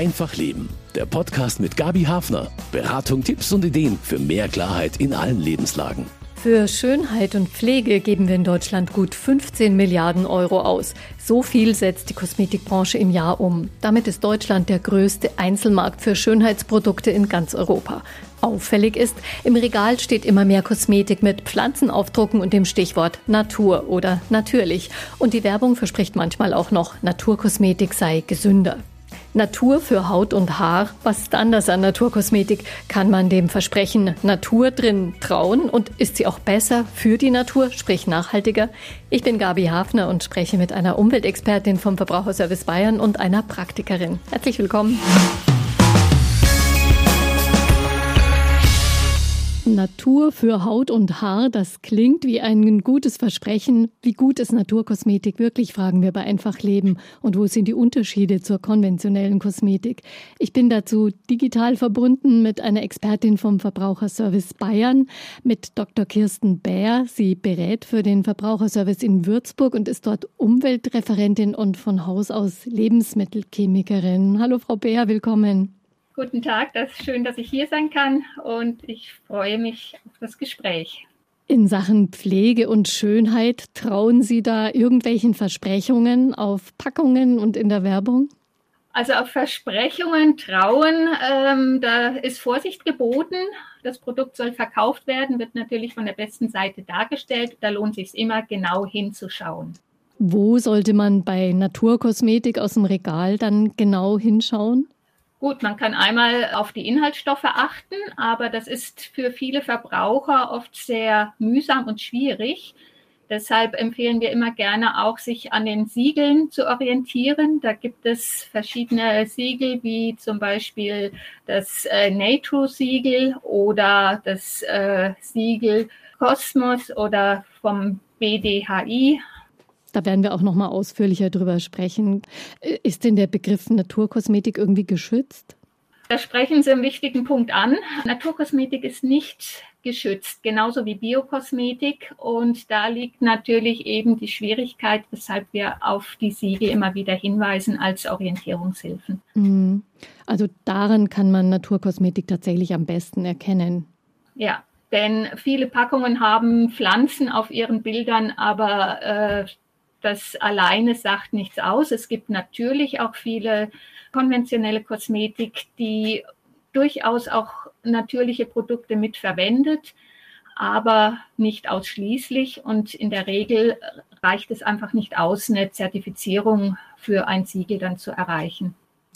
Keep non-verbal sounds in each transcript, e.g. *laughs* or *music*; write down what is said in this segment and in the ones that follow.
Einfach Leben. Der Podcast mit Gabi Hafner. Beratung, Tipps und Ideen für mehr Klarheit in allen Lebenslagen. Für Schönheit und Pflege geben wir in Deutschland gut 15 Milliarden Euro aus. So viel setzt die Kosmetikbranche im Jahr um. Damit ist Deutschland der größte Einzelmarkt für Schönheitsprodukte in ganz Europa. Auffällig ist, im Regal steht immer mehr Kosmetik mit Pflanzenaufdrucken und dem Stichwort Natur oder natürlich. Und die Werbung verspricht manchmal auch noch, Naturkosmetik sei gesünder. Natur für Haut und Haar. Was ist anders an Naturkosmetik? Kann man dem Versprechen Natur drin trauen und ist sie auch besser für die Natur, sprich nachhaltiger? Ich bin Gabi Hafner und spreche mit einer Umweltexpertin vom Verbraucherservice Bayern und einer Praktikerin. Herzlich willkommen. Natur für Haut und Haar, das klingt wie ein gutes Versprechen. Wie gut ist Naturkosmetik wirklich, fragen wir bei Einfach Leben. Und wo sind die Unterschiede zur konventionellen Kosmetik? Ich bin dazu digital verbunden mit einer Expertin vom Verbraucherservice Bayern, mit Dr. Kirsten Bär. Sie berät für den Verbraucherservice in Würzburg und ist dort Umweltreferentin und von Haus aus Lebensmittelchemikerin. Hallo Frau Bär, willkommen. Guten Tag, das ist schön, dass ich hier sein kann und ich freue mich auf das Gespräch. In Sachen Pflege und Schönheit trauen Sie da irgendwelchen Versprechungen auf Packungen und in der Werbung? Also auf Versprechungen trauen, ähm, da ist Vorsicht geboten. Das Produkt soll verkauft werden, wird natürlich von der besten Seite dargestellt. Da lohnt es sich immer genau hinzuschauen. Wo sollte man bei Naturkosmetik aus dem Regal dann genau hinschauen? Gut, man kann einmal auf die Inhaltsstoffe achten, aber das ist für viele Verbraucher oft sehr mühsam und schwierig. Deshalb empfehlen wir immer gerne auch, sich an den Siegeln zu orientieren. Da gibt es verschiedene Siegel, wie zum Beispiel das äh, NATO-Siegel oder das äh, Siegel Kosmos oder vom BDHI. Da werden wir auch noch mal ausführlicher drüber sprechen. Ist denn der Begriff Naturkosmetik irgendwie geschützt? Da sprechen Sie einen wichtigen Punkt an. Naturkosmetik ist nicht geschützt, genauso wie Biokosmetik. Und da liegt natürlich eben die Schwierigkeit, weshalb wir auf die Siegel immer wieder hinweisen als Orientierungshilfen. Mhm. Also daran kann man Naturkosmetik tatsächlich am besten erkennen. Ja, denn viele Packungen haben Pflanzen auf ihren Bildern, aber äh, das alleine sagt nichts aus. Es gibt natürlich auch viele konventionelle Kosmetik, die durchaus auch natürliche Produkte mitverwendet, aber nicht ausschließlich. Und in der Regel reicht es einfach nicht aus, eine Zertifizierung für ein Siegel dann zu erreichen.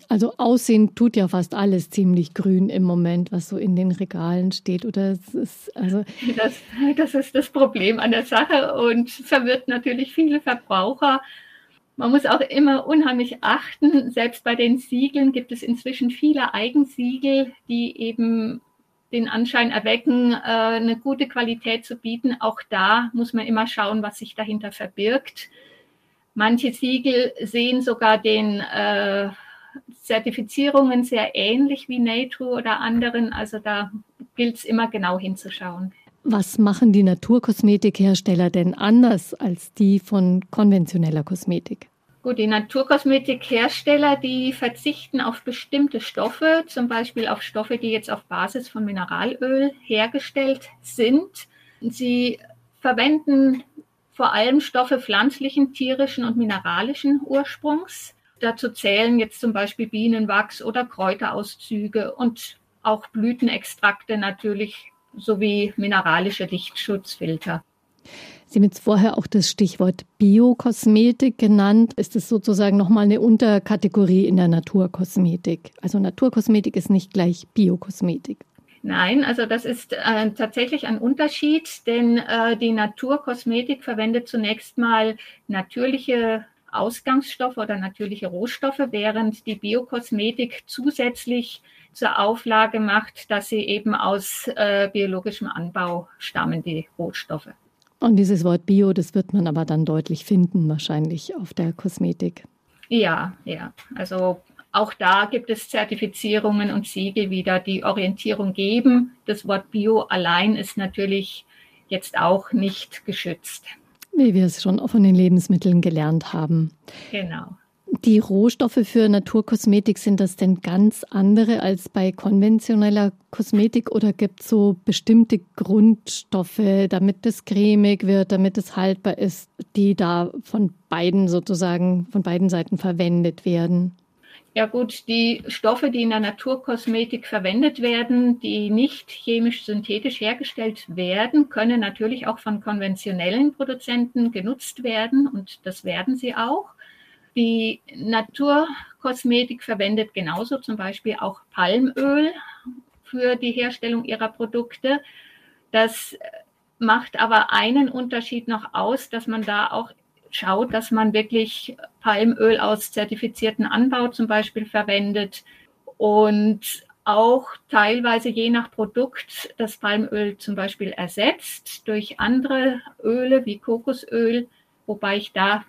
Also aussehen tut ja fast alles ziemlich grün im Moment, was so in den Regalen steht. Oder es ist also das, das ist das Problem an der Sache und verwirrt natürlich viele Verbraucher. Man muss auch immer unheimlich achten. Selbst bei den Siegeln gibt es inzwischen viele Eigensiegel, die eben den Anschein erwecken, äh, eine gute Qualität zu bieten. Auch da muss man immer schauen, was sich dahinter verbirgt. Manche Siegel sehen sogar den äh, Zertifizierungen sehr ähnlich wie NATO oder anderen. Also da gilt es immer genau hinzuschauen. Was machen die Naturkosmetikhersteller denn anders als die von konventioneller Kosmetik? Gut, die Naturkosmetikhersteller, die verzichten auf bestimmte Stoffe, zum Beispiel auf Stoffe, die jetzt auf Basis von Mineralöl hergestellt sind. Sie verwenden vor allem Stoffe pflanzlichen, tierischen und mineralischen Ursprungs. Dazu zählen jetzt zum Beispiel Bienenwachs oder Kräuterauszüge und auch Blütenextrakte natürlich sowie mineralische Lichtschutzfilter. Sie haben jetzt vorher auch das Stichwort Biokosmetik genannt. Ist es sozusagen nochmal eine Unterkategorie in der Naturkosmetik? Also Naturkosmetik ist nicht gleich Biokosmetik. Nein, also das ist äh, tatsächlich ein Unterschied, denn äh, die Naturkosmetik verwendet zunächst mal natürliche Ausgangsstoffe oder natürliche Rohstoffe, während die Biokosmetik zusätzlich zur Auflage macht, dass sie eben aus äh, biologischem Anbau stammen, die Rohstoffe. Und dieses Wort Bio, das wird man aber dann deutlich finden, wahrscheinlich auf der Kosmetik. Ja, ja. Also auch da gibt es Zertifizierungen und Siegel wieder, die Orientierung geben. Das Wort Bio allein ist natürlich jetzt auch nicht geschützt wie wir es schon von den Lebensmitteln gelernt haben. Genau. Die Rohstoffe für Naturkosmetik, sind das denn ganz andere als bei konventioneller Kosmetik oder gibt es so bestimmte Grundstoffe, damit es cremig wird, damit es haltbar ist, die da von beiden sozusagen, von beiden Seiten verwendet werden? Ja gut, die Stoffe, die in der Naturkosmetik verwendet werden, die nicht chemisch synthetisch hergestellt werden, können natürlich auch von konventionellen Produzenten genutzt werden und das werden sie auch. Die Naturkosmetik verwendet genauso zum Beispiel auch Palmöl für die Herstellung ihrer Produkte. Das macht aber einen Unterschied noch aus, dass man da auch schaut, dass man wirklich Palmöl aus zertifizierten Anbau zum Beispiel verwendet und auch teilweise je nach Produkt das Palmöl zum Beispiel ersetzt durch andere Öle wie Kokosöl, wobei ich da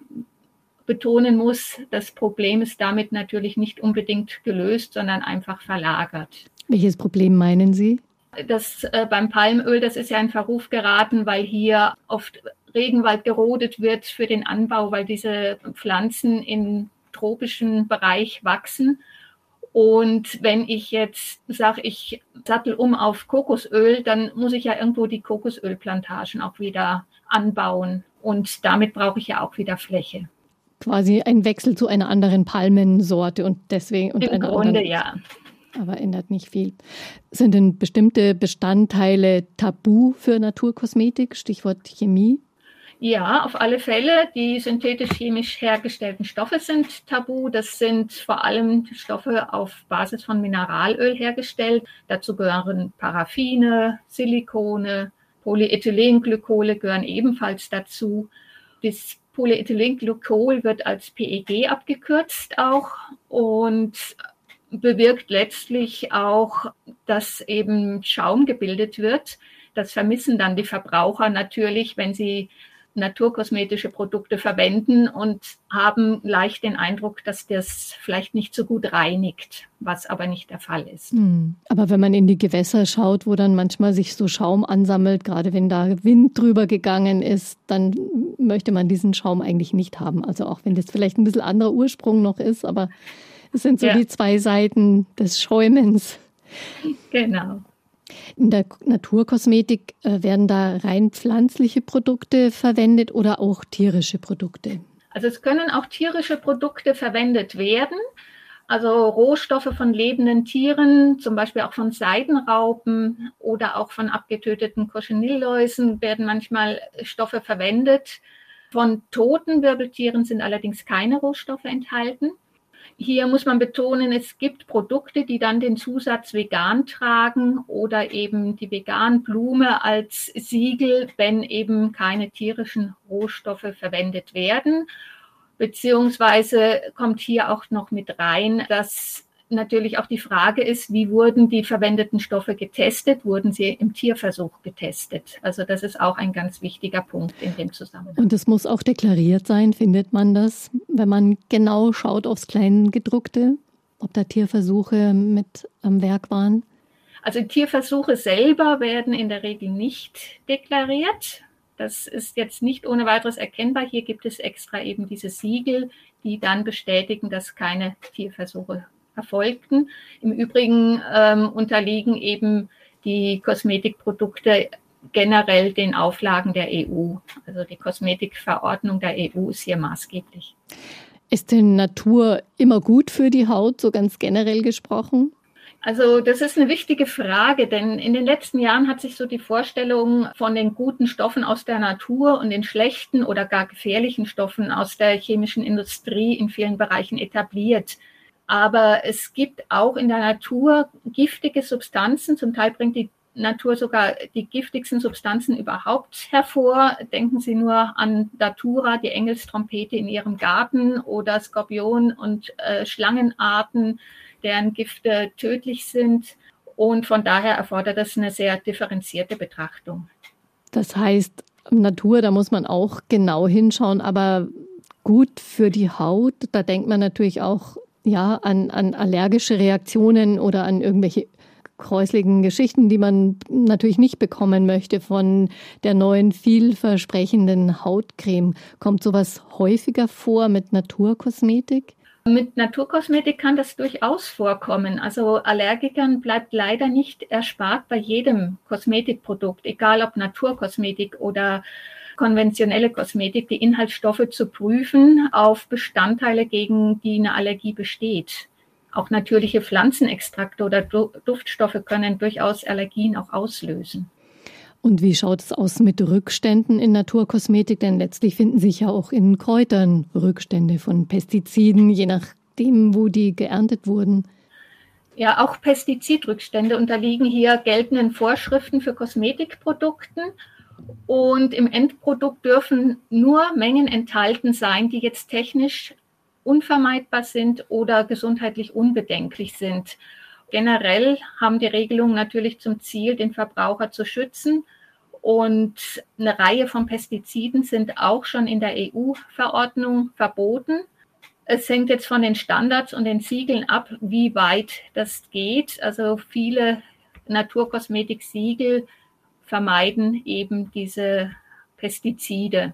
betonen muss, das Problem ist damit natürlich nicht unbedingt gelöst, sondern einfach verlagert. Welches Problem meinen Sie? Das äh, beim Palmöl, das ist ja in Verruf geraten, weil hier oft Regenwald gerodet wird für den Anbau, weil diese Pflanzen im tropischen Bereich wachsen. Und wenn ich jetzt sage, ich sattel um auf Kokosöl, dann muss ich ja irgendwo die Kokosölplantagen auch wieder anbauen. Und damit brauche ich ja auch wieder Fläche quasi ein Wechsel zu einer anderen Palmensorte und deswegen und Im Grunde anderen, ja. Aber ändert nicht viel. Sind denn bestimmte Bestandteile tabu für Naturkosmetik? Stichwort Chemie? Ja, auf alle Fälle. Die synthetisch-chemisch hergestellten Stoffe sind tabu. Das sind vor allem Stoffe auf Basis von Mineralöl hergestellt. Dazu gehören Paraffine, Silikone, Polyethylenglykole gehören ebenfalls dazu. Das Polyethylenglykol wird als PEG abgekürzt auch und bewirkt letztlich auch, dass eben Schaum gebildet wird. Das vermissen dann die Verbraucher natürlich, wenn sie naturkosmetische Produkte verwenden und haben leicht den Eindruck, dass das vielleicht nicht so gut reinigt, was aber nicht der Fall ist. Hm. Aber wenn man in die Gewässer schaut, wo dann manchmal sich so Schaum ansammelt, gerade wenn da Wind drüber gegangen ist, dann möchte man diesen Schaum eigentlich nicht haben. Also auch wenn das vielleicht ein bisschen anderer Ursprung noch ist, aber es sind so ja. die zwei Seiten des Schäumens. Genau. In der Naturkosmetik äh, werden da rein pflanzliche Produkte verwendet oder auch tierische Produkte? Also es können auch tierische Produkte verwendet werden. Also Rohstoffe von lebenden Tieren, zum Beispiel auch von Seidenraupen oder auch von abgetöteten Cochenilläusen werden manchmal Stoffe verwendet. Von toten Wirbeltieren sind allerdings keine Rohstoffe enthalten. Hier muss man betonen, es gibt Produkte, die dann den Zusatz vegan tragen oder eben die Veganblume als Siegel, wenn eben keine tierischen Rohstoffe verwendet werden. Beziehungsweise kommt hier auch noch mit rein, dass natürlich auch die Frage ist, wie wurden die verwendeten Stoffe getestet? Wurden sie im Tierversuch getestet? Also das ist auch ein ganz wichtiger Punkt in dem Zusammenhang. Und es muss auch deklariert sein, findet man das, wenn man genau schaut aufs Kleingedruckte, ob da Tierversuche mit am Werk waren? Also Tierversuche selber werden in der Regel nicht deklariert. Das ist jetzt nicht ohne weiteres erkennbar. Hier gibt es extra eben diese Siegel, die dann bestätigen, dass keine Tierversuche erfolgten. Im Übrigen ähm, unterliegen eben die Kosmetikprodukte generell den Auflagen der EU. Also die Kosmetikverordnung der EU ist hier maßgeblich. Ist denn Natur immer gut für die Haut, so ganz generell gesprochen? Also das ist eine wichtige Frage, denn in den letzten Jahren hat sich so die Vorstellung von den guten Stoffen aus der Natur und den schlechten oder gar gefährlichen Stoffen aus der chemischen Industrie in vielen Bereichen etabliert. Aber es gibt auch in der Natur giftige Substanzen. Zum Teil bringt die Natur sogar die giftigsten Substanzen überhaupt hervor. Denken Sie nur an Datura, die Engelstrompete in Ihrem Garten oder Skorpion- und äh, Schlangenarten, deren Gifte tödlich sind. Und von daher erfordert das eine sehr differenzierte Betrachtung. Das heißt, Natur, da muss man auch genau hinschauen, aber gut für die Haut, da denkt man natürlich auch ja, an, an allergische Reaktionen oder an irgendwelche kräusligen Geschichten, die man natürlich nicht bekommen möchte von der neuen vielversprechenden Hautcreme. Kommt sowas häufiger vor mit Naturkosmetik? Mit Naturkosmetik kann das durchaus vorkommen. Also Allergikern bleibt leider nicht erspart bei jedem Kosmetikprodukt, egal ob Naturkosmetik oder konventionelle Kosmetik, die Inhaltsstoffe zu prüfen auf Bestandteile, gegen die eine Allergie besteht. Auch natürliche Pflanzenextrakte oder Duftstoffe können durchaus Allergien auch auslösen. Und wie schaut es aus mit Rückständen in Naturkosmetik? Denn letztlich finden sich ja auch in Kräutern Rückstände von Pestiziden, je nachdem, wo die geerntet wurden. Ja, auch Pestizidrückstände unterliegen hier geltenden Vorschriften für Kosmetikprodukten. Und im Endprodukt dürfen nur Mengen enthalten sein, die jetzt technisch unvermeidbar sind oder gesundheitlich unbedenklich sind. Generell haben die Regelungen natürlich zum Ziel, den Verbraucher zu schützen und eine Reihe von Pestiziden sind auch schon in der EU-Verordnung verboten. Es hängt jetzt von den Standards und den Siegeln ab, wie weit das geht. Also viele Naturkosmetik-Siegel vermeiden eben diese Pestizide.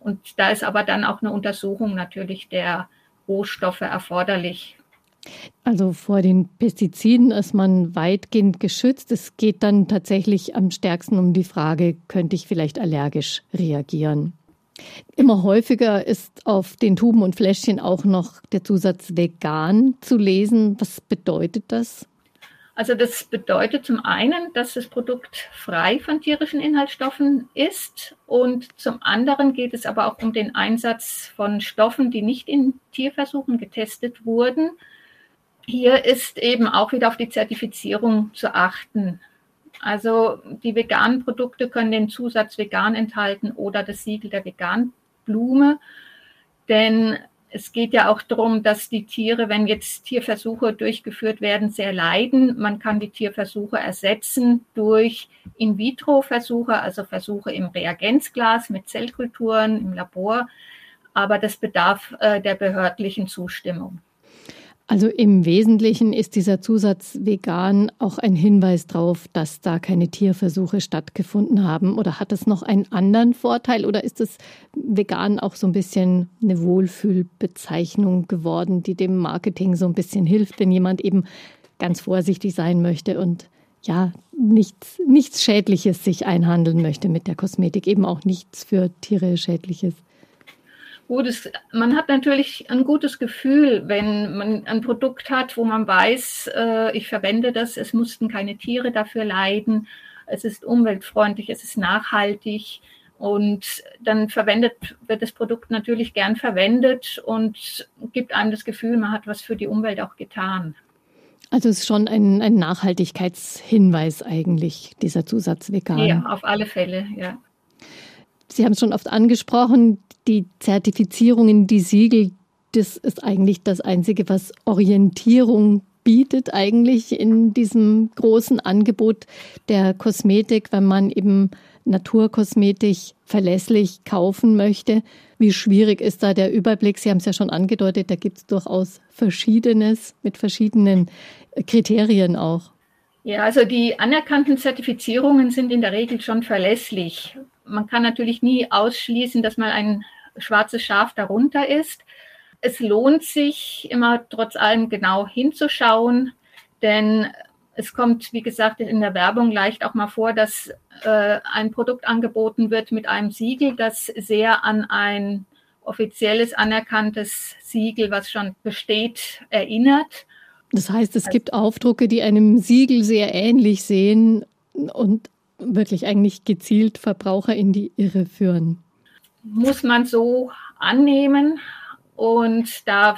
Und da ist aber dann auch eine Untersuchung natürlich der Rohstoffe erforderlich. Also vor den Pestiziden ist man weitgehend geschützt. Es geht dann tatsächlich am stärksten um die Frage, könnte ich vielleicht allergisch reagieren? Immer häufiger ist auf den Tuben und Fläschchen auch noch der Zusatz vegan zu lesen. Was bedeutet das? Also das bedeutet zum einen, dass das Produkt frei von tierischen Inhaltsstoffen ist und zum anderen geht es aber auch um den Einsatz von Stoffen, die nicht in Tierversuchen getestet wurden, hier ist eben auch wieder auf die Zertifizierung zu achten. Also die veganen Produkte können den Zusatz vegan enthalten oder das Siegel der Veganblume. Denn es geht ja auch darum, dass die Tiere, wenn jetzt Tierversuche durchgeführt werden, sehr leiden. Man kann die Tierversuche ersetzen durch In-vitro-Versuche, also Versuche im Reagenzglas mit Zellkulturen im Labor. Aber das bedarf äh, der behördlichen Zustimmung. Also im Wesentlichen ist dieser Zusatz vegan auch ein Hinweis darauf, dass da keine Tierversuche stattgefunden haben. Oder hat es noch einen anderen Vorteil? Oder ist es vegan auch so ein bisschen eine Wohlfühlbezeichnung geworden, die dem Marketing so ein bisschen hilft, wenn jemand eben ganz vorsichtig sein möchte und ja, nichts, nichts Schädliches sich einhandeln möchte mit der Kosmetik, eben auch nichts für Tiere Schädliches? Gutes, man hat natürlich ein gutes Gefühl, wenn man ein Produkt hat, wo man weiß, äh, ich verwende das, es mussten keine Tiere dafür leiden, es ist umweltfreundlich, es ist nachhaltig und dann verwendet, wird das Produkt natürlich gern verwendet und gibt einem das Gefühl, man hat was für die Umwelt auch getan. Also es ist schon ein, ein Nachhaltigkeitshinweis eigentlich, dieser Zusatz vegan. Ja, auf alle Fälle, ja. Sie haben es schon oft angesprochen, die Zertifizierungen, die Siegel, das ist eigentlich das Einzige, was Orientierung bietet eigentlich in diesem großen Angebot der Kosmetik, wenn man eben Naturkosmetik verlässlich kaufen möchte. Wie schwierig ist da der Überblick? Sie haben es ja schon angedeutet, da gibt es durchaus Verschiedenes mit verschiedenen Kriterien auch. Ja, also die anerkannten Zertifizierungen sind in der Regel schon verlässlich. Man kann natürlich nie ausschließen, dass mal ein schwarzes Schaf darunter ist. Es lohnt sich immer trotz allem genau hinzuschauen, denn es kommt, wie gesagt, in der Werbung leicht auch mal vor, dass äh, ein Produkt angeboten wird mit einem Siegel, das sehr an ein offizielles anerkanntes Siegel, was schon besteht, erinnert. Das heißt, es gibt Aufdrucke, die einem Siegel sehr ähnlich sehen und wirklich eigentlich gezielt Verbraucher in die Irre führen. Muss man so annehmen und da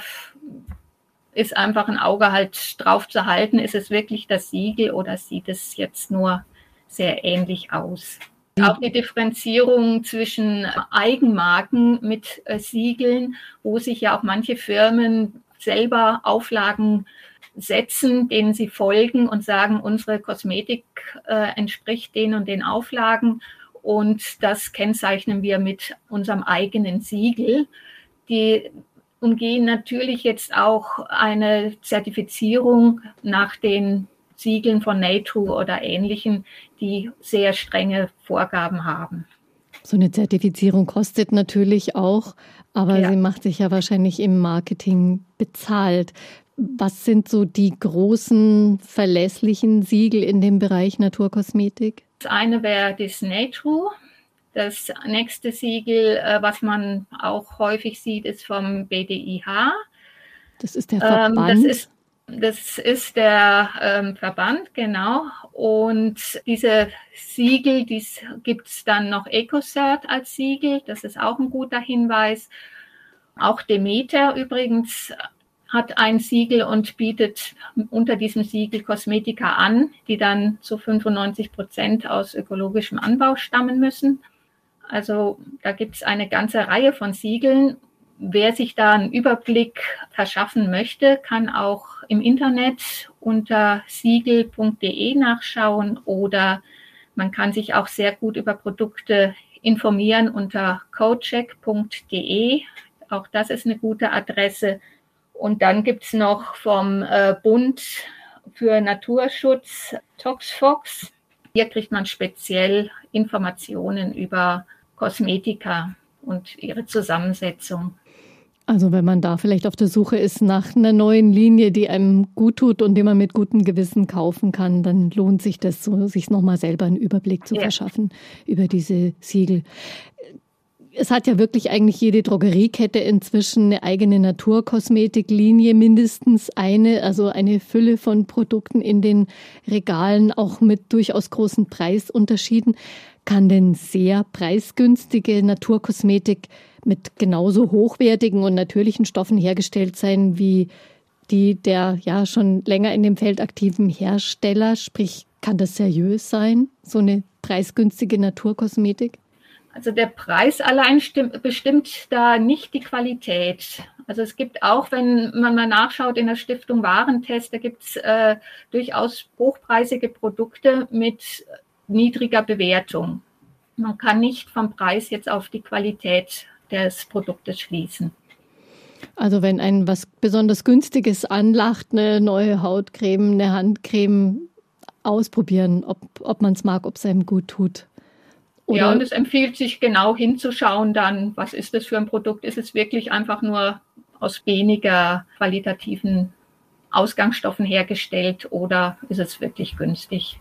ist einfach ein Auge halt drauf zu halten, ist es wirklich das Siegel oder sieht es jetzt nur sehr ähnlich aus. Auch die Differenzierung zwischen Eigenmarken mit äh, Siegeln, wo sich ja auch manche Firmen selber Auflagen setzen, denen sie folgen und sagen, unsere Kosmetik äh, entspricht den und den Auflagen. Und das kennzeichnen wir mit unserem eigenen Siegel. Die umgehen natürlich jetzt auch eine Zertifizierung nach den Siegeln von NATO oder ähnlichen, die sehr strenge Vorgaben haben. So eine Zertifizierung kostet natürlich auch, aber ja. sie macht sich ja wahrscheinlich im Marketing bezahlt. Was sind so die großen verlässlichen Siegel in dem Bereich Naturkosmetik? Das eine wäre das Nature. Das nächste Siegel, äh, was man auch häufig sieht, ist vom BDIH. Das ist der Verband. Ähm, das ist das ist der ähm, Verband, genau. Und diese Siegel, dies gibt es dann noch EcoCert als Siegel. Das ist auch ein guter Hinweis. Auch Demeter übrigens hat ein Siegel und bietet unter diesem Siegel Kosmetika an, die dann zu 95 Prozent aus ökologischem Anbau stammen müssen. Also da gibt es eine ganze Reihe von Siegeln Wer sich da einen Überblick verschaffen möchte, kann auch im Internet unter siegel.de nachschauen oder man kann sich auch sehr gut über Produkte informieren unter cocheck.de. Auch das ist eine gute Adresse. Und dann gibt es noch vom äh, Bund für Naturschutz ToxFox. Hier kriegt man speziell Informationen über Kosmetika und ihre Zusammensetzung. Also wenn man da vielleicht auf der Suche ist nach einer neuen Linie, die einem gut tut und die man mit gutem Gewissen kaufen kann, dann lohnt sich das so, sich nochmal selber einen Überblick zu ja. verschaffen über diese Siegel. Es hat ja wirklich eigentlich jede Drogeriekette inzwischen eine eigene Naturkosmetiklinie, mindestens eine, also eine Fülle von Produkten in den Regalen, auch mit durchaus großen Preisunterschieden. Kann denn sehr preisgünstige Naturkosmetik mit genauso hochwertigen und natürlichen Stoffen hergestellt sein wie die der ja schon länger in dem Feld aktiven Hersteller? Sprich, kann das seriös sein, so eine preisgünstige Naturkosmetik? Also der Preis allein stimmt, bestimmt da nicht die Qualität. Also es gibt auch, wenn man mal nachschaut in der Stiftung Warentest, da gibt es äh, durchaus hochpreisige Produkte mit niedriger Bewertung. Man kann nicht vom Preis jetzt auf die Qualität des Produktes schließen. Also wenn ein was besonders günstiges anlacht, eine neue Hautcreme, eine Handcreme ausprobieren, ob, ob man es mag, ob es einem gut tut. Oder ja, und es empfiehlt sich genau hinzuschauen dann, was ist das für ein Produkt? Ist es wirklich einfach nur aus weniger qualitativen Ausgangsstoffen hergestellt oder ist es wirklich günstig?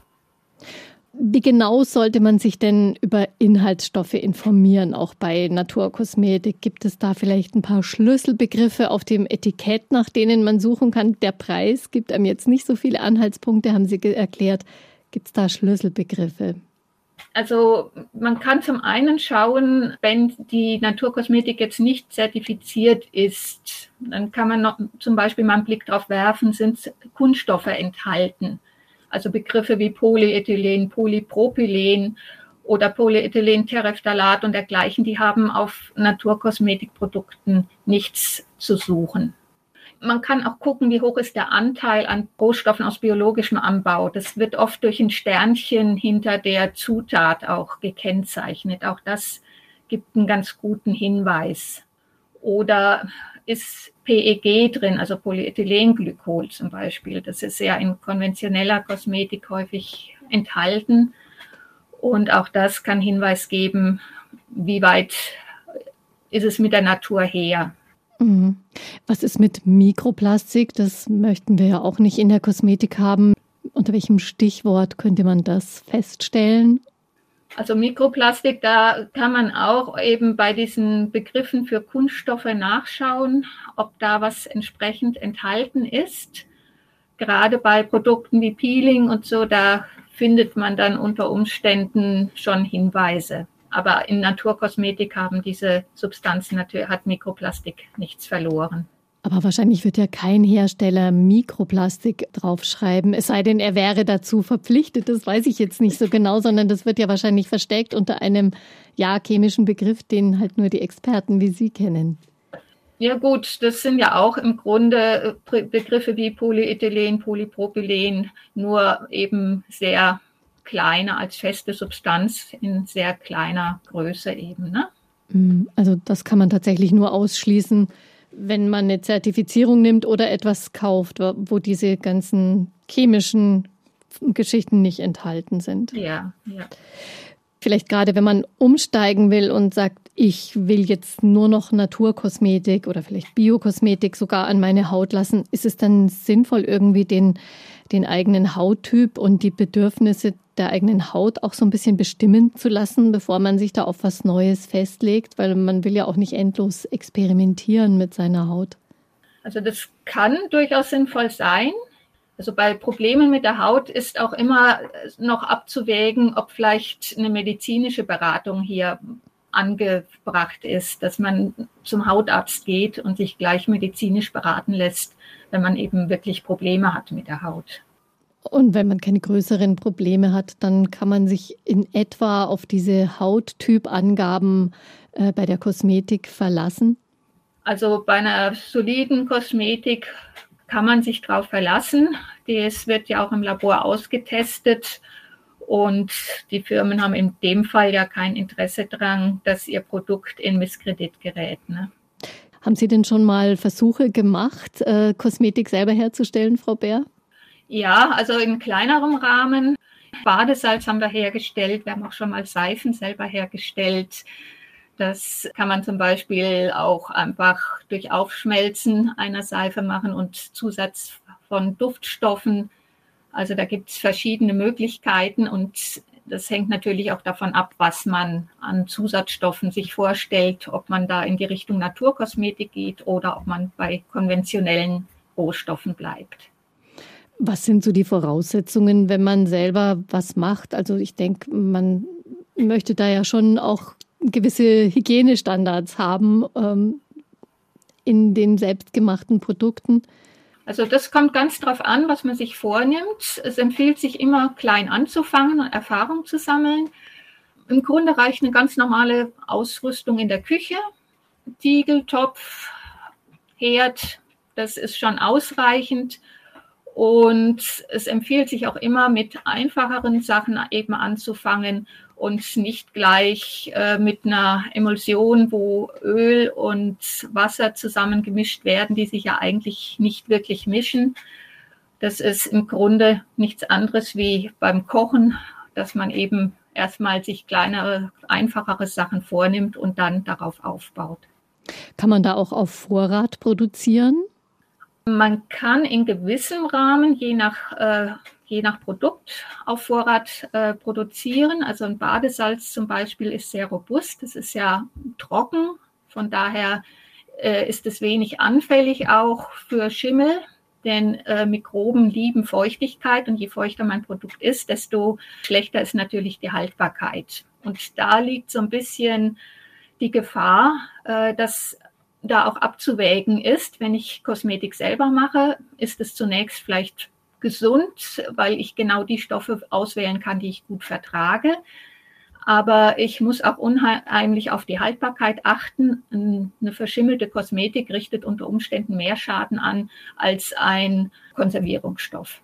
Wie genau sollte man sich denn über Inhaltsstoffe informieren, auch bei Naturkosmetik? Gibt es da vielleicht ein paar Schlüsselbegriffe auf dem Etikett, nach denen man suchen kann? Der Preis gibt einem jetzt nicht so viele Anhaltspunkte, haben Sie erklärt. Gibt es da Schlüsselbegriffe? Also man kann zum einen schauen, wenn die Naturkosmetik jetzt nicht zertifiziert ist, dann kann man noch zum Beispiel mal einen Blick darauf werfen, sind Kunststoffe enthalten. Also Begriffe wie Polyethylen, Polypropylen oder Polyethylenterephthalat und dergleichen, die haben auf Naturkosmetikprodukten nichts zu suchen. Man kann auch gucken, wie hoch ist der Anteil an Rohstoffen aus biologischem Anbau. Das wird oft durch ein Sternchen hinter der Zutat auch gekennzeichnet. Auch das gibt einen ganz guten Hinweis. Oder ist PEG drin, also Polyethylenglykol zum Beispiel. Das ist ja in konventioneller Kosmetik häufig enthalten. Und auch das kann Hinweis geben, wie weit ist es mit der Natur her. Mhm. Was ist mit Mikroplastik? Das möchten wir ja auch nicht in der Kosmetik haben. Unter welchem Stichwort könnte man das feststellen? Also Mikroplastik, da kann man auch eben bei diesen Begriffen für Kunststoffe nachschauen, ob da was entsprechend enthalten ist. Gerade bei Produkten wie Peeling und so, da findet man dann unter Umständen schon Hinweise. Aber in Naturkosmetik haben diese Substanzen natürlich, hat Mikroplastik nichts verloren. Aber wahrscheinlich wird ja kein Hersteller Mikroplastik draufschreiben, es sei denn, er wäre dazu verpflichtet. Das weiß ich jetzt nicht so genau, sondern das wird ja wahrscheinlich versteckt unter einem ja chemischen Begriff, den halt nur die Experten wie Sie kennen. Ja gut, das sind ja auch im Grunde äh, Begriffe wie Polyethylen, Polypropylen, nur eben sehr kleiner als feste Substanz in sehr kleiner Größe eben. Ne? Mm, also das kann man tatsächlich nur ausschließen, wenn man eine Zertifizierung nimmt oder etwas kauft, wo diese ganzen chemischen Geschichten nicht enthalten sind. Ja, ja. Vielleicht gerade, wenn man umsteigen will und sagt, ich will jetzt nur noch Naturkosmetik oder vielleicht Biokosmetik sogar an meine Haut lassen, ist es dann sinnvoll, irgendwie den, den eigenen Hauttyp und die Bedürfnisse der eigenen Haut auch so ein bisschen bestimmen zu lassen, bevor man sich da auf was Neues festlegt, weil man will ja auch nicht endlos experimentieren mit seiner Haut. Also das kann durchaus sinnvoll sein. Also bei Problemen mit der Haut ist auch immer noch abzuwägen, ob vielleicht eine medizinische Beratung hier angebracht ist, dass man zum Hautarzt geht und sich gleich medizinisch beraten lässt, wenn man eben wirklich Probleme hat mit der Haut. Und wenn man keine größeren Probleme hat, dann kann man sich in etwa auf diese Hauttypangaben äh, bei der Kosmetik verlassen. Also bei einer soliden Kosmetik kann man sich darauf verlassen. Das wird ja auch im Labor ausgetestet. Und die Firmen haben in dem Fall ja kein Interesse daran, dass ihr Produkt in Misskredit gerät. Ne? Haben Sie denn schon mal Versuche gemacht, äh, Kosmetik selber herzustellen, Frau Bär? Ja, also in kleinerem Rahmen. Badesalz haben wir hergestellt. Wir haben auch schon mal Seifen selber hergestellt. Das kann man zum Beispiel auch einfach durch Aufschmelzen einer Seife machen und Zusatz von Duftstoffen. Also da gibt es verschiedene Möglichkeiten und das hängt natürlich auch davon ab, was man an Zusatzstoffen sich vorstellt, ob man da in die Richtung Naturkosmetik geht oder ob man bei konventionellen Rohstoffen bleibt. Was sind so die Voraussetzungen, wenn man selber was macht? Also ich denke, man möchte da ja schon auch gewisse Hygienestandards haben ähm, in den selbstgemachten Produkten? Also das kommt ganz darauf an, was man sich vornimmt. Es empfiehlt sich immer klein anzufangen und Erfahrung zu sammeln. Im Grunde reicht eine ganz normale Ausrüstung in der Küche. Tiegel, Topf, Herd, das ist schon ausreichend. Und es empfiehlt sich auch immer mit einfacheren Sachen eben anzufangen und nicht gleich äh, mit einer Emulsion, wo Öl und Wasser zusammen gemischt werden, die sich ja eigentlich nicht wirklich mischen. Das ist im Grunde nichts anderes wie beim Kochen, dass man eben erstmal sich kleinere, einfachere Sachen vornimmt und dann darauf aufbaut. Kann man da auch auf Vorrat produzieren? Man kann in gewissem Rahmen, je nach, äh, je nach Produkt, auf Vorrat äh, produzieren. Also ein Badesalz zum Beispiel ist sehr robust. Das ist ja trocken. Von daher äh, ist es wenig anfällig auch für Schimmel. Denn äh, Mikroben lieben Feuchtigkeit und je feuchter mein Produkt ist, desto schlechter ist natürlich die Haltbarkeit. Und da liegt so ein bisschen die Gefahr, äh, dass da auch abzuwägen ist, wenn ich Kosmetik selber mache, ist es zunächst vielleicht gesund, weil ich genau die Stoffe auswählen kann, die ich gut vertrage. Aber ich muss auch unheimlich auf die Haltbarkeit achten. Eine verschimmelte Kosmetik richtet unter Umständen mehr Schaden an als ein Konservierungsstoff.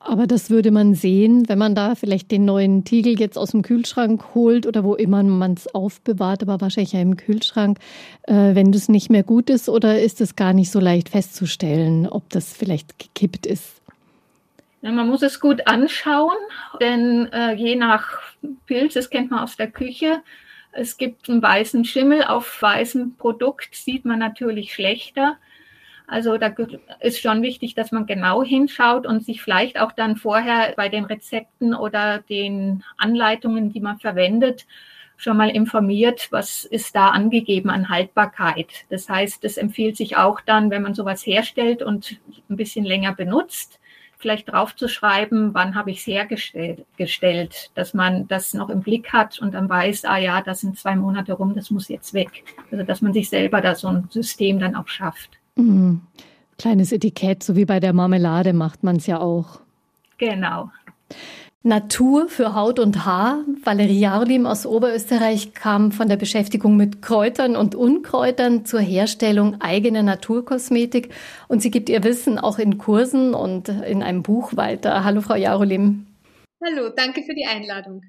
Aber das würde man sehen, wenn man da vielleicht den neuen Tiegel jetzt aus dem Kühlschrank holt oder wo immer man es aufbewahrt, aber wahrscheinlich ja im Kühlschrank, äh, wenn das nicht mehr gut ist oder ist es gar nicht so leicht festzustellen, ob das vielleicht gekippt ist? Ja, man muss es gut anschauen, denn äh, je nach Pilz, das kennt man aus der Küche, es gibt einen weißen Schimmel auf weißem Produkt, sieht man natürlich schlechter. Also da ist schon wichtig, dass man genau hinschaut und sich vielleicht auch dann vorher bei den Rezepten oder den Anleitungen, die man verwendet, schon mal informiert, was ist da angegeben an Haltbarkeit. Das heißt, es empfiehlt sich auch dann, wenn man sowas herstellt und ein bisschen länger benutzt, vielleicht draufzuschreiben, wann habe ich es hergestellt, dass man das noch im Blick hat und dann weiß, ah ja, das sind zwei Monate rum, das muss jetzt weg. Also dass man sich selber da so ein System dann auch schafft. Mhm. Kleines Etikett, so wie bei der Marmelade macht man es ja auch. Genau. Natur für Haut und Haar. Valerie Jarlim aus Oberösterreich kam von der Beschäftigung mit Kräutern und Unkräutern zur Herstellung eigener Naturkosmetik und sie gibt ihr Wissen auch in Kursen und in einem Buch weiter. Hallo, Frau Jarolim. Hallo, danke für die Einladung.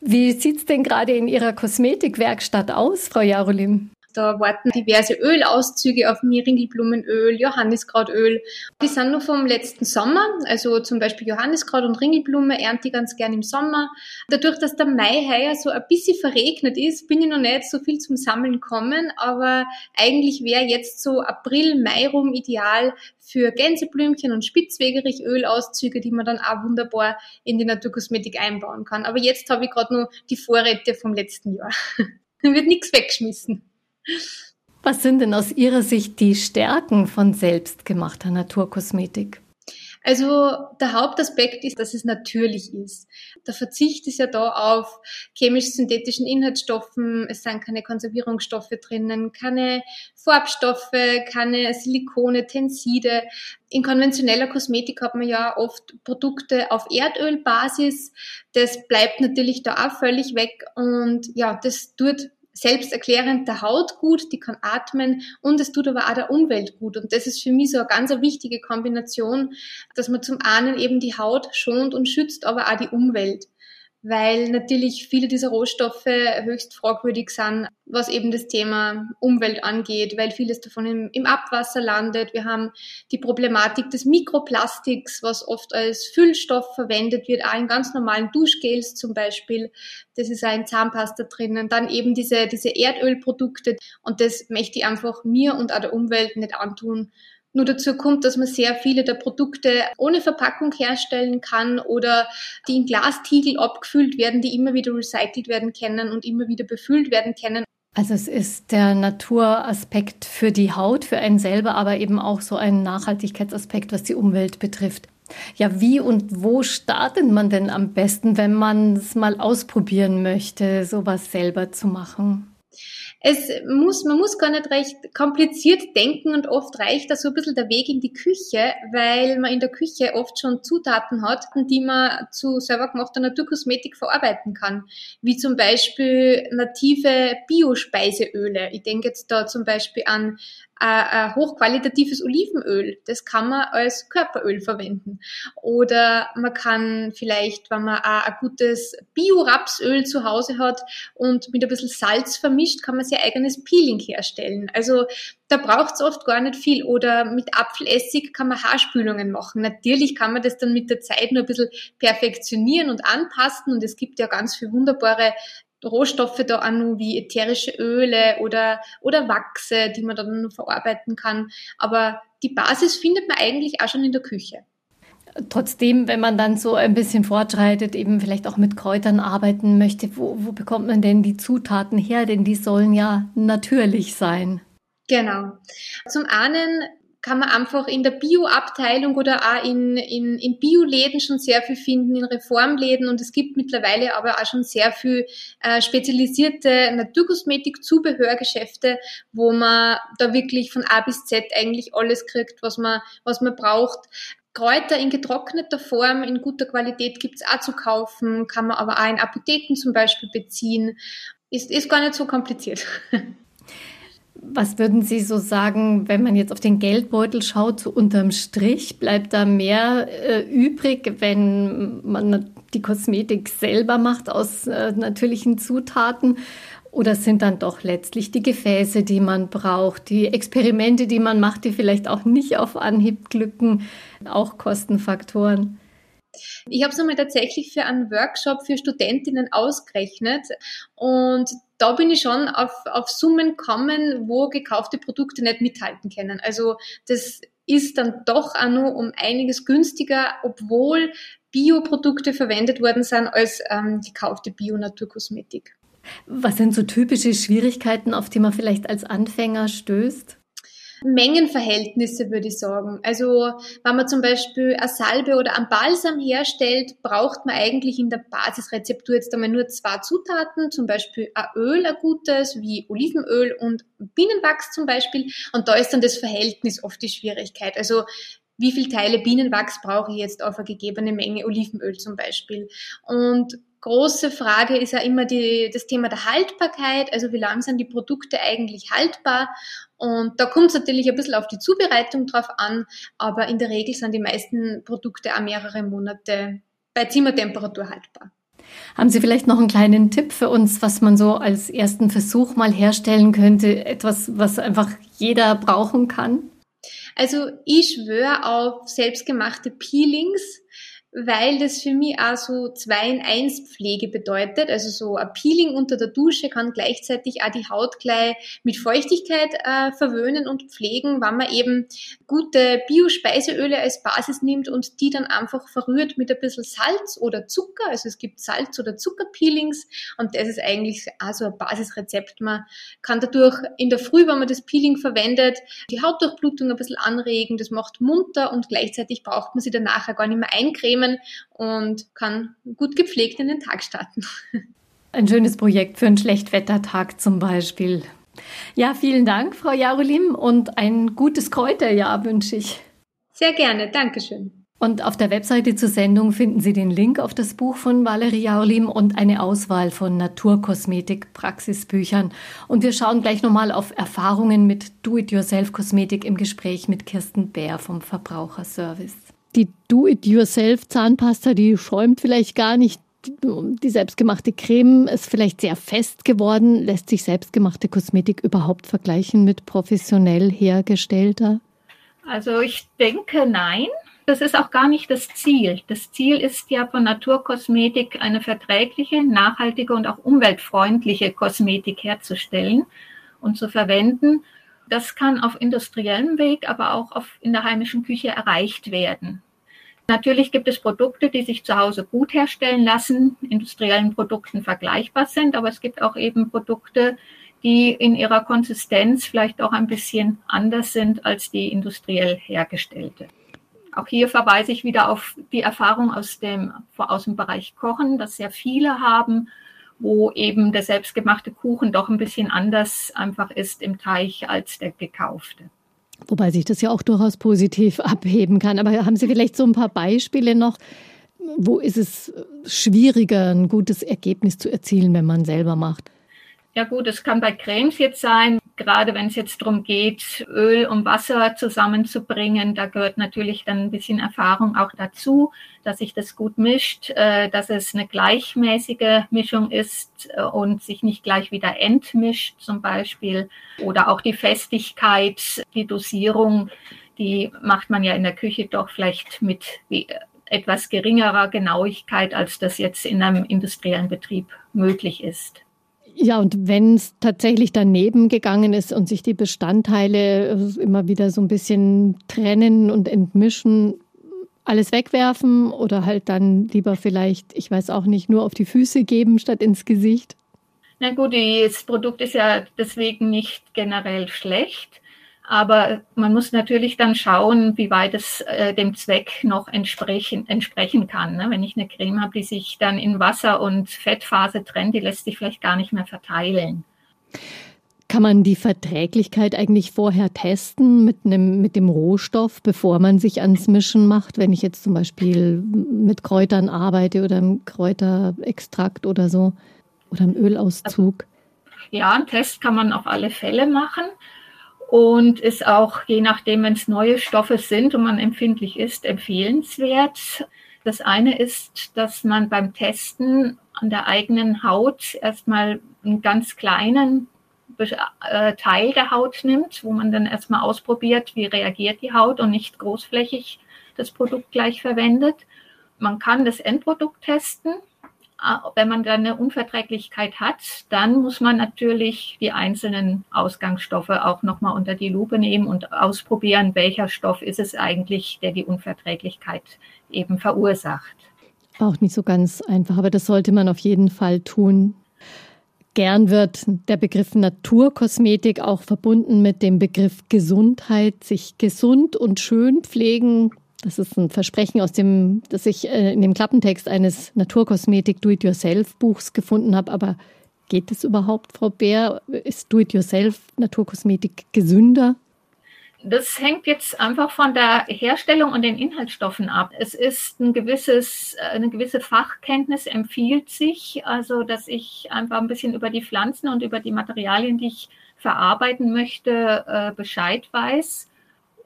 Wie sieht es denn gerade in Ihrer Kosmetikwerkstatt aus, Frau Jarolim? Da warten diverse Ölauszüge auf mich, Ringelblumenöl, Johanniskrautöl. Die sind nur vom letzten Sommer, also zum Beispiel Johanniskraut und Ringelblume ernte ich ganz gern im Sommer. Dadurch, dass der Mai heuer so ein bisschen verregnet ist, bin ich noch nicht so viel zum Sammeln gekommen, aber eigentlich wäre jetzt so April, Mai rum ideal für Gänseblümchen und Spitzwegerichölauszüge, die man dann auch wunderbar in die Naturkosmetik einbauen kann. Aber jetzt habe ich gerade nur die Vorräte vom letzten Jahr. Dann *laughs* wird nichts weggeschmissen. Was sind denn aus Ihrer Sicht die Stärken von selbstgemachter Naturkosmetik? Also der Hauptaspekt ist, dass es natürlich ist. Der Verzicht ist ja da auf chemisch-synthetischen Inhaltsstoffen, es sind keine Konservierungsstoffe drinnen, keine Farbstoffe, keine Silikone, Tenside. In konventioneller Kosmetik hat man ja oft Produkte auf Erdölbasis. Das bleibt natürlich da auch völlig weg und ja, das tut selbsterklärend der Haut gut, die kann atmen und es tut aber auch der Umwelt gut. Und das ist für mich so eine ganz wichtige Kombination, dass man zum einen eben die Haut schont und schützt, aber auch die Umwelt weil natürlich viele dieser Rohstoffe höchst fragwürdig sind, was eben das Thema Umwelt angeht, weil vieles davon im, im, Abwasser landet. Wir haben die Problematik des Mikroplastiks, was oft als Füllstoff verwendet wird, auch in ganz normalen Duschgels zum Beispiel. Das ist auch in Zahnpasta drinnen. Dann eben diese, diese Erdölprodukte und das möchte ich einfach mir und auch der Umwelt nicht antun. Nur dazu kommt, dass man sehr viele der Produkte ohne Verpackung herstellen kann oder die in Glastiegel abgefüllt werden, die immer wieder recycelt werden können und immer wieder befüllt werden können. Also es ist der Naturaspekt für die Haut, für einen selber, aber eben auch so ein Nachhaltigkeitsaspekt, was die Umwelt betrifft. Ja, wie und wo startet man denn am besten, wenn man es mal ausprobieren möchte, sowas selber zu machen? Es muss, man muss gar nicht recht kompliziert denken und oft reicht da so ein bisschen der Weg in die Küche, weil man in der Küche oft schon Zutaten hat, die man zu selber gemachter Naturkosmetik verarbeiten kann. Wie zum Beispiel native Biospeiseöle. Ich denke jetzt da zum Beispiel an ein hochqualitatives Olivenöl, das kann man als Körperöl verwenden. Oder man kann vielleicht, wenn man auch ein gutes Bio-Rapsöl zu Hause hat und mit ein bisschen Salz vermischt, kann man sein eigenes Peeling herstellen. Also da braucht es oft gar nicht viel. Oder mit Apfelessig kann man Haarspülungen machen. Natürlich kann man das dann mit der Zeit nur ein bisschen perfektionieren und anpassen. Und es gibt ja ganz viele wunderbare Rohstoffe da an, wie ätherische Öle oder, oder Wachse, die man dann verarbeiten kann. Aber die Basis findet man eigentlich auch schon in der Küche. Trotzdem, wenn man dann so ein bisschen fortschreitet, eben vielleicht auch mit Kräutern arbeiten möchte, wo, wo bekommt man denn die Zutaten her? Denn die sollen ja natürlich sein. Genau. Zum einen kann man einfach in der Bio-Abteilung oder auch in, in, in Bioläden schon sehr viel finden, in Reformläden und es gibt mittlerweile aber auch schon sehr viel äh, spezialisierte Naturkosmetik-Zubehörgeschäfte, wo man da wirklich von A bis Z eigentlich alles kriegt, was man, was man braucht. Kräuter in getrockneter Form, in guter Qualität gibt's auch zu kaufen, kann man aber auch in Apotheken zum Beispiel beziehen. Ist, ist gar nicht so kompliziert. *laughs* Was würden Sie so sagen, wenn man jetzt auf den Geldbeutel schaut, so unterm Strich, bleibt da mehr äh, übrig, wenn man die Kosmetik selber macht aus äh, natürlichen Zutaten? Oder sind dann doch letztlich die Gefäße, die man braucht, die Experimente, die man macht, die vielleicht auch nicht auf Anhieb glücken, auch Kostenfaktoren? Ich habe es einmal tatsächlich für einen Workshop für Studentinnen ausgerechnet und da bin ich schon auf, auf Summen kommen, wo gekaufte Produkte nicht mithalten können. Also das ist dann doch auch nur um einiges günstiger, obwohl Bioprodukte verwendet worden sind als ähm, gekaufte Bio-Naturkosmetik. Was sind so typische Schwierigkeiten, auf die man vielleicht als Anfänger stößt? Mengenverhältnisse, würde ich sagen. Also wenn man zum Beispiel eine Salbe oder ein Balsam herstellt, braucht man eigentlich in der Basisrezeptur jetzt einmal nur zwei Zutaten, zum Beispiel ein Öl, ein gutes, wie Olivenöl und Bienenwachs zum Beispiel. Und da ist dann das Verhältnis oft die Schwierigkeit. Also wie viel Teile Bienenwachs brauche ich jetzt auf eine gegebene Menge Olivenöl zum Beispiel. Und große Frage ist ja immer die, das Thema der Haltbarkeit, also wie lang sind die Produkte eigentlich haltbar und da kommt es natürlich ein bisschen auf die Zubereitung drauf an, aber in der Regel sind die meisten Produkte auch mehrere Monate bei Zimmertemperatur haltbar. Haben Sie vielleicht noch einen kleinen Tipp für uns, was man so als ersten Versuch mal herstellen könnte? Etwas, was einfach jeder brauchen kann? Also ich schwöre auf selbstgemachte Peelings weil das für mich auch so zwei in eins Pflege bedeutet. Also so ein Peeling unter der Dusche kann gleichzeitig auch die Haut gleich mit Feuchtigkeit äh, verwöhnen und pflegen, wenn man eben gute Bio-Speiseöle als Basis nimmt und die dann einfach verrührt mit ein bisschen Salz oder Zucker. Also es gibt Salz- oder Zuckerpeelings und das ist eigentlich auch so ein Basisrezept. Man kann dadurch in der Früh, wenn man das Peeling verwendet, die Hautdurchblutung ein bisschen anregen. Das macht munter und gleichzeitig braucht man sie dann nachher gar nicht mehr eincremen nehmen und kann gut gepflegt in den Tag starten. Ein schönes Projekt für einen Schlechtwettertag zum Beispiel. Ja, vielen Dank, Frau Jarolim, und ein gutes Kräuterjahr wünsche ich. Sehr gerne, Dankeschön. Und auf der Webseite zur Sendung finden Sie den Link auf das Buch von Valerie Jarolim und eine Auswahl von Naturkosmetik-Praxisbüchern. Und wir schauen gleich nochmal auf Erfahrungen mit Do-it-yourself-Kosmetik im Gespräch mit Kirsten Bär vom Verbraucherservice die Do-it-yourself-Zahnpasta, die schäumt vielleicht gar nicht. Die selbstgemachte Creme ist vielleicht sehr fest geworden. Lässt sich selbstgemachte Kosmetik überhaupt vergleichen mit professionell hergestellter? Also ich denke nein. Das ist auch gar nicht das Ziel. Das Ziel ist ja von Naturkosmetik eine verträgliche, nachhaltige und auch umweltfreundliche Kosmetik herzustellen und zu verwenden. Das kann auf industriellem Weg, aber auch auf, in der heimischen Küche erreicht werden. Natürlich gibt es Produkte, die sich zu Hause gut herstellen lassen, industriellen Produkten vergleichbar sind, aber es gibt auch eben Produkte, die in ihrer Konsistenz vielleicht auch ein bisschen anders sind als die industriell hergestellte. Auch hier verweise ich wieder auf die Erfahrung aus dem, aus dem Bereich Kochen, dass sehr viele haben, wo eben der selbstgemachte Kuchen doch ein bisschen anders einfach ist im Teich als der gekaufte. Wobei sich das ja auch durchaus positiv *laughs* abheben kann. Aber haben Sie vielleicht so ein paar Beispiele noch? Wo ist es schwieriger, ein gutes Ergebnis zu erzielen, wenn man selber macht? Ja gut, es kann bei Cremes jetzt sein, gerade wenn es jetzt darum geht, Öl und Wasser zusammenzubringen. Da gehört natürlich dann ein bisschen Erfahrung auch dazu, dass sich das gut mischt, äh, dass es eine gleichmäßige Mischung ist äh, und sich nicht gleich wieder entmischt zum Beispiel. Oder auch die Festigkeit, die Dosierung, die macht man ja in der Küche doch vielleicht mit etwas geringerer Genauigkeit, als das jetzt in einem industriellen Betrieb möglich ist. Ja, und wenn es tatsächlich daneben gegangen ist und sich die Bestandteile äh, immer wieder so ein bisschen trennen und entmischen, alles wegwerfen oder halt dann lieber vielleicht, ich weiß auch nicht, nur auf die Füße geben statt ins Gesicht? Na gut, das Produkt ist ja deswegen nicht generell schlecht. Aber man muss natürlich dann schauen, wie weit es äh, dem Zweck noch entsprechen, entsprechen kann. Ne? Wenn ich eine Creme habe, die sich dann in Wasser und Fettphase trennt, die lässt sich vielleicht gar nicht mehr verteilen. Kann man die Verträglichkeit eigentlich vorher testen mit, einem, mit dem Rohstoff, bevor man sich ans Mischen macht? Wenn ich jetzt zum Beispiel mit Kräutern arbeite oder im Kräuterextrakt oder so oder im Ölauszug? Ja, einen Test kann man auf alle Fälle machen und ist auch, je nachdem, wenn es neue Stoffe sind und man empfindlich ist, empfehlenswert. Das eine ist, dass man beim Testen an der eigenen Haut erstmal einen ganz kleinen äh, Teil der Haut nimmt, wo man dann erstmal ausprobiert, wie reagiert die Haut und nicht großflächig das Produkt gleich verwendet. Man kann das Endprodukt testen wenn man dann eine Unverträglichkeit hat, dann muss man natürlich die einzelnen Ausgangsstoffe auch nochmal unter die Lupe nehmen und ausprobieren, welcher Stoff ist es eigentlich, der die Unverträglichkeit eben verursacht. Auch nicht so ganz einfach, aber das sollte man auf jeden Fall tun. Gern wird der Begriff Naturkosmetik auch verbunden mit dem Begriff Gesundheit, sich gesund und schön pflegen, das ist ein Versprechen aus dem, das ich äh, in dem Klappentext eines Naturkosmetik Do-it-yourself-Buchs gefunden habe. Aber geht es überhaupt, Frau Bär? Ist Do-it-yourself Naturkosmetik gesünder? Das hängt jetzt einfach von der Herstellung und den Inhaltsstoffen ab. Es ist ein gewisses, eine gewisse Fachkenntnis empfiehlt sich, also dass ich einfach ein bisschen über die Pflanzen und über die Materialien, die ich verarbeiten möchte, äh, Bescheid weiß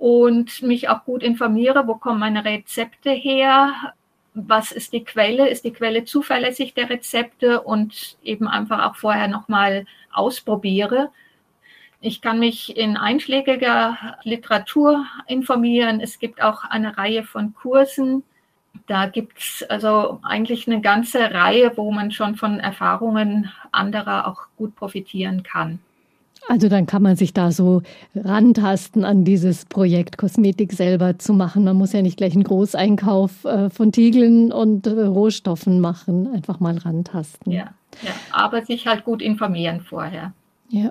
und mich auch gut informiere, wo kommen meine Rezepte her. was ist die Quelle, ist die Quelle zuverlässig der Rezepte und eben einfach auch vorher nochmal ausprobiere. Ich kann mich in einschlägiger Literatur informieren. Es gibt auch eine Reihe von Kursen. Da gibt es also eigentlich eine ganze Reihe, wo man schon von Erfahrungen anderer auch gut profitieren kann. Also dann kann man sich da so rantasten an dieses Projekt Kosmetik selber zu machen. Man muss ja nicht gleich einen Großeinkauf äh, von Tiegeln und äh, Rohstoffen machen. Einfach mal rantasten. Ja, ja, aber sich halt gut informieren vorher. Ja.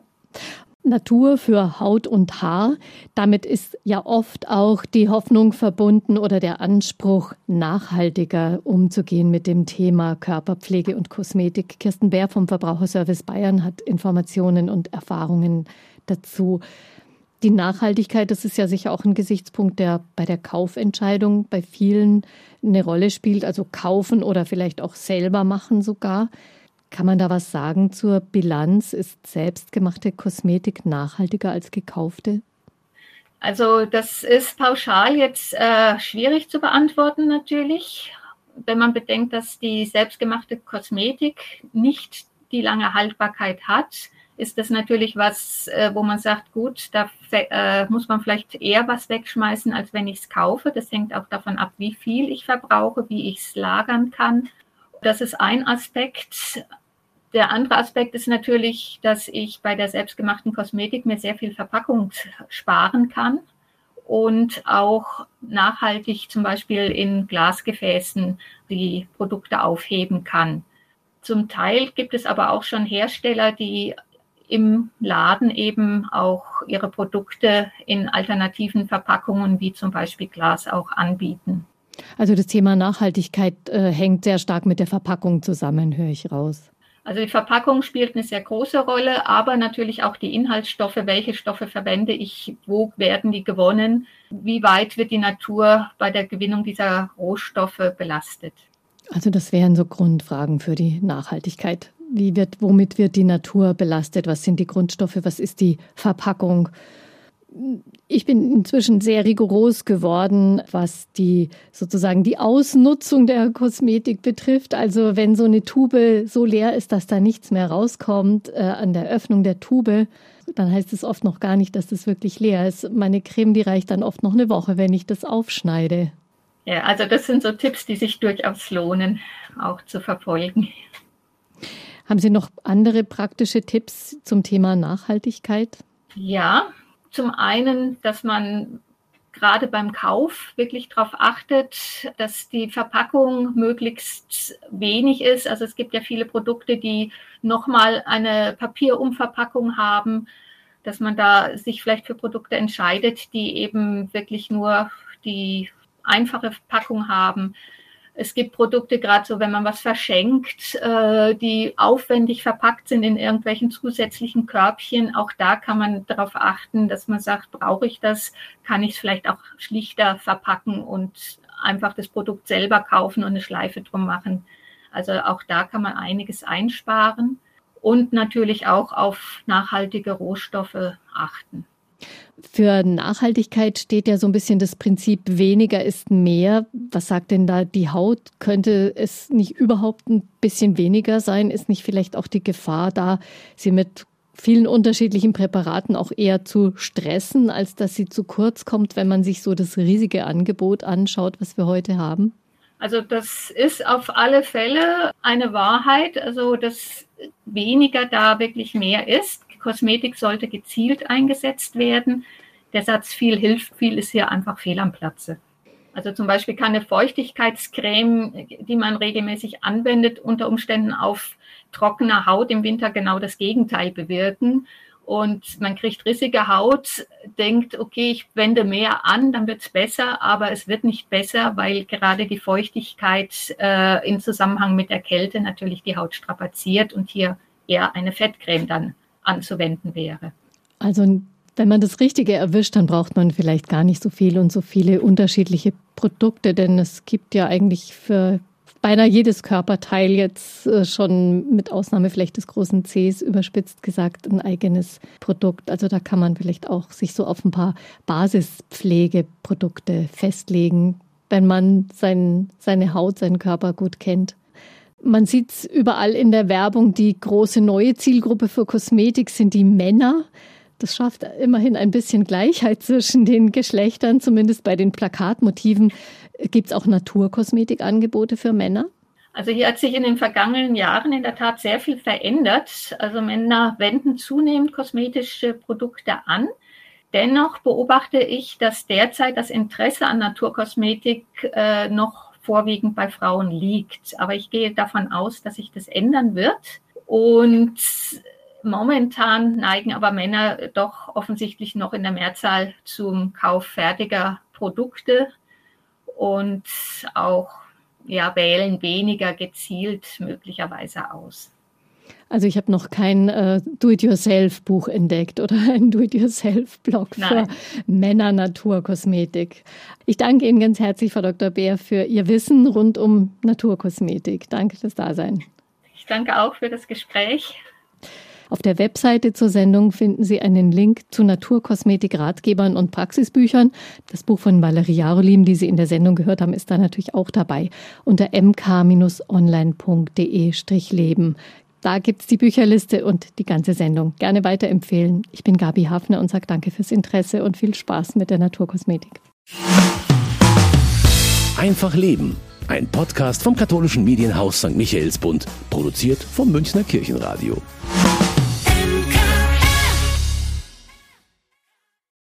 Natur für Haut und Haar. Damit ist ja oft auch die Hoffnung verbunden oder der Anspruch, nachhaltiger umzugehen mit dem Thema Körperpflege und Kosmetik. Kirsten Bär vom Verbraucherservice Bayern hat Informationen und Erfahrungen dazu. Die Nachhaltigkeit, das ist ja sicher auch ein Gesichtspunkt, der bei der Kaufentscheidung bei vielen eine Rolle spielt. Also kaufen oder vielleicht auch selber machen sogar. Kann man da was sagen zur Bilanz? Ist selbstgemachte Kosmetik nachhaltiger als gekaufte? Also das ist pauschal jetzt äh, schwierig zu beantworten natürlich, wenn man bedenkt, dass die selbstgemachte Kosmetik nicht die lange Haltbarkeit hat, ist das natürlich was, äh, wo man sagt, gut, da äh, muss man vielleicht eher was wegschmeißen, als wenn ich es kaufe. Das hängt auch davon ab, wie viel ich verbrauche, wie ich es lagern kann. Das ist ein Aspekt. Der andere Aspekt ist natürlich, dass ich bei der selbstgemachten Kosmetik mir sehr viel Verpackung sparen kann und auch nachhaltig zum Beispiel in Glasgefäßen die Produkte aufheben kann. Zum Teil gibt es aber auch schon Hersteller, die im Laden eben auch ihre Produkte in alternativen Verpackungen wie zum Beispiel Glas auch anbieten. Also das Thema Nachhaltigkeit äh, hängt sehr stark mit der Verpackung zusammen, höre ich raus. Also die Verpackung spielt eine sehr große Rolle, aber natürlich auch die Inhaltsstoffe. Welche Stoffe verwende ich? Wo werden die gewonnen? Wie weit wird die Natur bei der Gewinnung dieser Rohstoffe belastet? Also das wären so Grundfragen für die Nachhaltigkeit. Wie wird, womit wird die Natur belastet? Was sind die Grundstoffe? Was ist die Verpackung? Ich bin inzwischen sehr rigoros geworden, was die sozusagen die Ausnutzung der Kosmetik betrifft. Also wenn so eine Tube so leer ist, dass da nichts mehr rauskommt äh, an der Öffnung der Tube, dann heißt es oft noch gar nicht, dass das wirklich leer ist. Meine Creme, die reicht dann oft noch eine Woche, wenn ich das aufschneide. Ja, also das sind so Tipps, die sich durchaus lohnen, auch zu verfolgen. Haben Sie noch andere praktische Tipps zum Thema Nachhaltigkeit? Ja, zum einen, dass man gerade beim Kauf wirklich darauf achtet, dass die Verpackung möglichst wenig ist. Also es gibt ja viele Produkte, die nochmal eine Papierumverpackung haben, dass man da sich vielleicht für Produkte entscheidet, die eben wirklich nur die einfache Packung haben. Es gibt Produkte, gerade so, wenn man was verschenkt, äh, die aufwendig verpackt sind in irgendwelchen zusätzlichen Körbchen. Auch da kann man darauf achten, dass man sagt, brauche ich das? Kann ich es vielleicht auch schlichter verpacken und einfach das Produkt selber kaufen und eine Schleife drum machen? Also auch da kann man einiges einsparen und natürlich auch auf nachhaltige Rohstoffe achten. Für Nachhaltigkeit steht ja so ein bisschen das Prinzip weniger ist mehr. Was sagt denn da die Haut? Könnte es nicht überhaupt ein bisschen weniger sein? Ist nicht vielleicht auch die Gefahr da, sie mit vielen unterschiedlichen Präparaten auch eher zu stressen, als dass sie zu kurz kommt, wenn man sich so das riesige Angebot anschaut, was wir heute haben? Also das ist auf alle Fälle eine Wahrheit, also dass weniger da wirklich mehr ist. Kosmetik sollte gezielt eingesetzt werden. Der Satz viel hilft viel ist hier einfach fehl am Platze. Also zum Beispiel kann eine Feuchtigkeitscreme, die man regelmäßig anwendet, unter Umständen auf trockener Haut im Winter genau das Gegenteil bewirken. Und man kriegt rissige Haut, denkt, okay, ich wende mehr an, dann wird es besser, aber es wird nicht besser, weil gerade die Feuchtigkeit äh, im Zusammenhang mit der Kälte natürlich die Haut strapaziert und hier eher eine Fettcreme dann anzuwenden wäre. Also wenn man das Richtige erwischt, dann braucht man vielleicht gar nicht so viel und so viele unterschiedliche Produkte, denn es gibt ja eigentlich für beinahe jedes Körperteil jetzt äh, schon mit Ausnahme vielleicht des großen Cs überspitzt gesagt ein eigenes Produkt. Also da kann man vielleicht auch sich so auf ein paar Basispflegeprodukte festlegen, wenn man sein, seine Haut, seinen Körper gut kennt. Man sieht es überall in der Werbung, die große neue Zielgruppe für Kosmetik sind die Männer. Das schafft immerhin ein bisschen Gleichheit *laughs* zwischen den Geschlechtern, zumindest bei den Plakatmotiven. Gibt es auch Naturkosmetikangebote für Männer? Also hier hat sich in den vergangenen Jahren in der Tat sehr viel verändert. Also Männer wenden zunehmend kosmetische Produkte an. Dennoch beobachte ich, dass derzeit das Interesse an Naturkosmetik äh, noch vorwiegend bei Frauen liegt. Aber ich gehe davon aus, dass sich das ändern wird. Und momentan neigen aber Männer doch offensichtlich noch in der Mehrzahl zum Kauf fertiger Produkte und auch ja, wählen weniger gezielt möglicherweise aus. Also ich habe noch kein äh, Do-it-yourself-Buch entdeckt oder *laughs* ein Do-it-yourself-Blog für Männer-Naturkosmetik. Ich danke Ihnen ganz herzlich, Frau Dr. Bär, für Ihr Wissen rund um Naturkosmetik. Danke fürs Dasein. Ich danke auch für das Gespräch. Auf der Webseite zur Sendung finden Sie einen Link zu Naturkosmetik-Ratgebern und Praxisbüchern. Das Buch von Valerie Jarolim, die Sie in der Sendung gehört haben, ist da natürlich auch dabei. Unter mk-online.de-leben. Da gibt es die Bücherliste und die ganze Sendung. Gerne weiterempfehlen. Ich bin Gabi Hafner und sage danke fürs Interesse und viel Spaß mit der Naturkosmetik. Einfach Leben. Ein Podcast vom katholischen Medienhaus St. Michaelsbund, produziert vom Münchner Kirchenradio.